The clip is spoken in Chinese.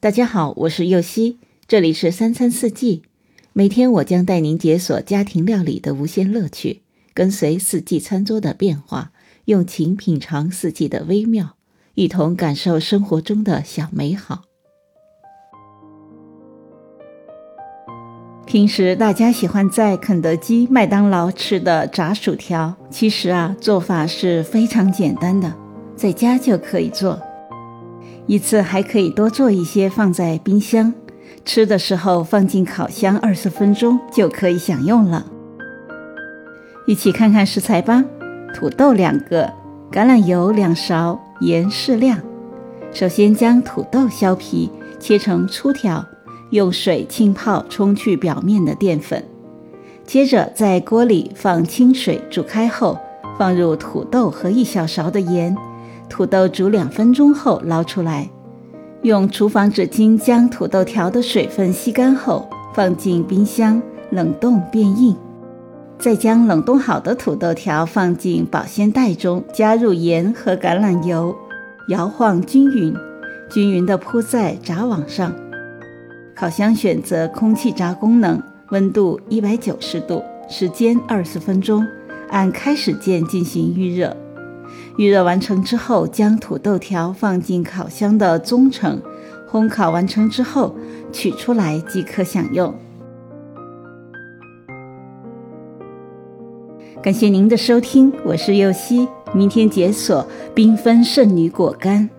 大家好，我是右希，这里是三餐四季。每天我将带您解锁家庭料理的无限乐趣，跟随四季餐桌的变化，用情品尝四季的微妙，一同感受生活中的小美好。平时大家喜欢在肯德基、麦当劳吃的炸薯条，其实啊，做法是非常简单的，在家就可以做。一次还可以多做一些，放在冰箱，吃的时候放进烤箱二十分钟就可以享用了。一起看看食材吧：土豆两个，橄榄油两勺，盐适量。首先将土豆削皮，切成粗条，用水浸泡，冲去表面的淀粉。接着在锅里放清水煮开后，放入土豆和一小勺的盐。土豆煮两分钟后捞出来，用厨房纸巾将土豆条的水分吸干后，放进冰箱冷冻变硬。再将冷冻好的土豆条放进保鲜袋中，加入盐和橄榄油，摇晃均匀，均匀地铺在炸网上。烤箱选择空气炸功能，温度一百九十度，时间二十分钟，按开始键进行预热。预热完成之后，将土豆条放进烤箱的中层，烘烤完成之后取出来即可享用。感谢您的收听，我是柚希，明天解锁缤纷圣女果干。